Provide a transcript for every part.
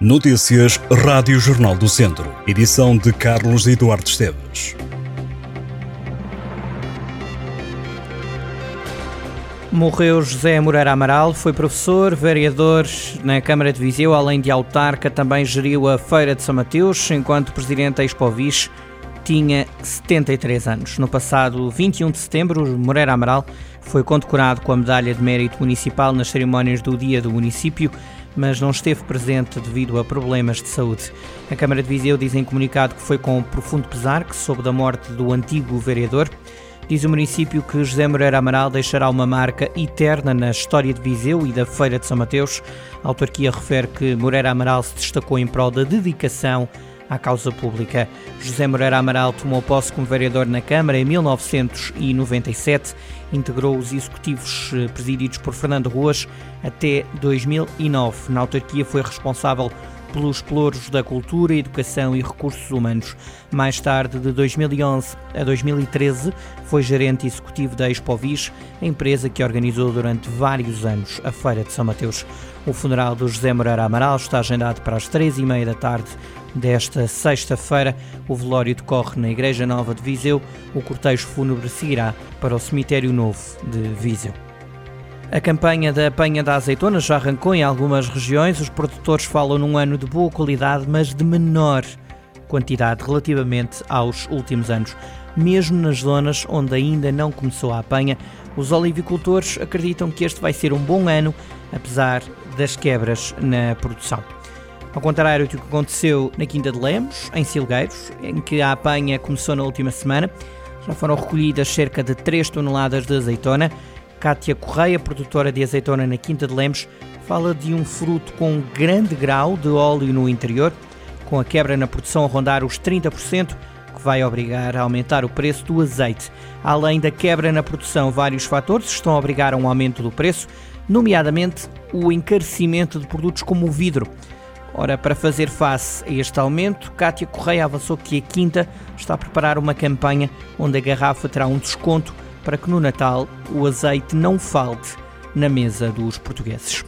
Notícias Rádio Jornal do Centro. Edição de Carlos Eduardo Esteves. Morreu José Moreira Amaral, foi professor, vereador na Câmara de Viseu, além de autarca, também geriu a Feira de São Mateus, enquanto presidente da Expovis tinha 73 anos. No passado 21 de setembro, Moreira Amaral foi condecorado com a Medalha de Mérito Municipal nas cerimónias do Dia do Município mas não esteve presente devido a problemas de saúde. A Câmara de Viseu diz em comunicado que foi com profundo pesar que soube da morte do antigo vereador. Diz o município que José Moreira Amaral deixará uma marca eterna na história de Viseu e da Feira de São Mateus. A autarquia refere que Moreira Amaral se destacou em prol da dedicação à causa pública. José Moreira Amaral tomou posse como vereador na Câmara em 1997, integrou os executivos eh, presididos por Fernando Ruas até 2009. Na autarquia foi responsável pelos pelouros da cultura, educação e recursos humanos. Mais tarde, de 2011 a 2013, foi gerente executivo da Expovis, a empresa que organizou durante vários anos a Feira de São Mateus. O funeral do José Moreira Amaral está agendado para as três e meia da tarde desta sexta-feira. O velório decorre na Igreja Nova de Viseu. O cortejo fúnebre seguirá para o Cemitério Novo de Viseu. A campanha da apanha da azeitona já arrancou em algumas regiões. Os produtores falam num ano de boa qualidade, mas de menor quantidade relativamente aos últimos anos. Mesmo nas zonas onde ainda não começou a apanha, os olivicultores acreditam que este vai ser um bom ano, apesar das quebras na produção. Ao contrário do que aconteceu na Quinta de Lemos, em Silgueiros, em que a apanha começou na última semana, já foram recolhidas cerca de 3 toneladas de azeitona. Cátia Correia, produtora de azeitona na Quinta de Lemos, fala de um fruto com um grande grau de óleo no interior, com a quebra na produção a rondar os 30%, que vai obrigar a aumentar o preço do azeite. Além da quebra na produção, vários fatores estão a obrigar a um aumento do preço, nomeadamente o encarecimento de produtos como o vidro. Ora, para fazer face a este aumento, Cátia Correia avançou que a Quinta está a preparar uma campanha onde a garrafa terá um desconto para que no Natal o azeite não falte na mesa dos portugueses.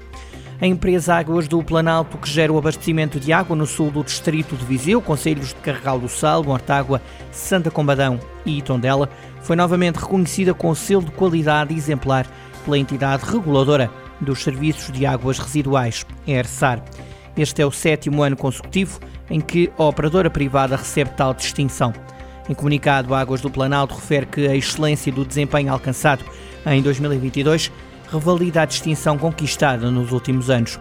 A empresa Águas do Planalto, que gera o abastecimento de água no sul do distrito de Viseu, conselhos de Carregal do Sal, Mortágua, Santa Combadão e Tondela, foi novamente reconhecida com o selo de qualidade exemplar pela entidade reguladora dos serviços de águas residuais, ERSAR. Este é o sétimo ano consecutivo em que a operadora privada recebe tal distinção. Em comunicado, a Águas do Planalto refere que a excelência do desempenho alcançado em 2022 revalida a distinção conquistada nos últimos anos.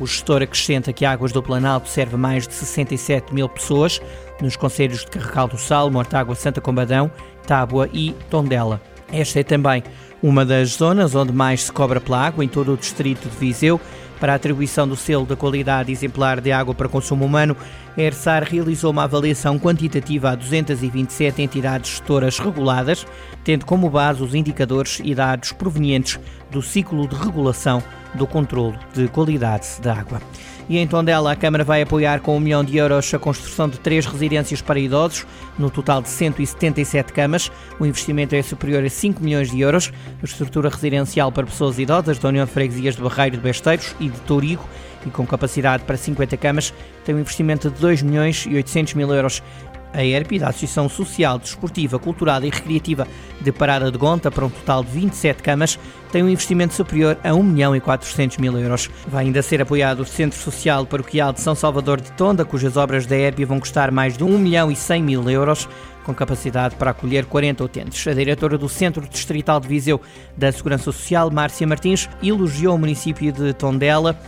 O gestor acrescenta que Águas do Planalto serve mais de 67 mil pessoas nos conselhos de Carregal do Sal, Mortágua, Santa Combadão, Tábua e Tondela. Esta é também uma das zonas onde mais se cobra pela água em todo o distrito de Viseu. Para a atribuição do selo da qualidade exemplar de água para consumo humano, a ERSAR realizou uma avaliação quantitativa a 227 entidades gestoras reguladas, tendo como base os indicadores e dados provenientes do ciclo de regulação do controlo de qualidade da água. E em Tondela, a Câmara vai apoiar com um milhão de euros a construção de três residências para idosos, no total de 177 camas. O investimento é superior a 5 milhões de euros. A estrutura residencial para pessoas idosas da União de Freguesias de Barreiro de Besteiros e de Tourigo e com capacidade para 50 camas, tem um investimento de 2 milhões e 800 mil euros. A ERP, da Associação Social, Desportiva, Cultural e Recreativa de Parada de Gonta, para um total de 27 camas, tem um investimento superior a 1 milhão e 400 mil euros. Vai ainda ser apoiado o Centro Social Paroquial de São Salvador de Tonda, cujas obras da ERP vão custar mais de 1 milhão e 100 mil euros com capacidade para acolher 40 utentes. A diretora do Centro Distrital de Viseu da Segurança Social, Márcia Martins, elogiou o município de Tondela.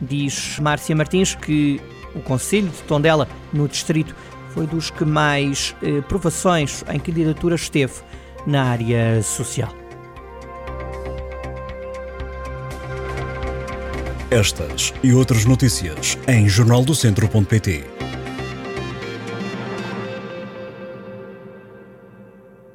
Diz Márcia Martins que o Conselho de Tondela, no distrito, foi dos que mais eh, provações em candidatura esteve na área social. Estas e outras notícias em jornaldocentro.pt.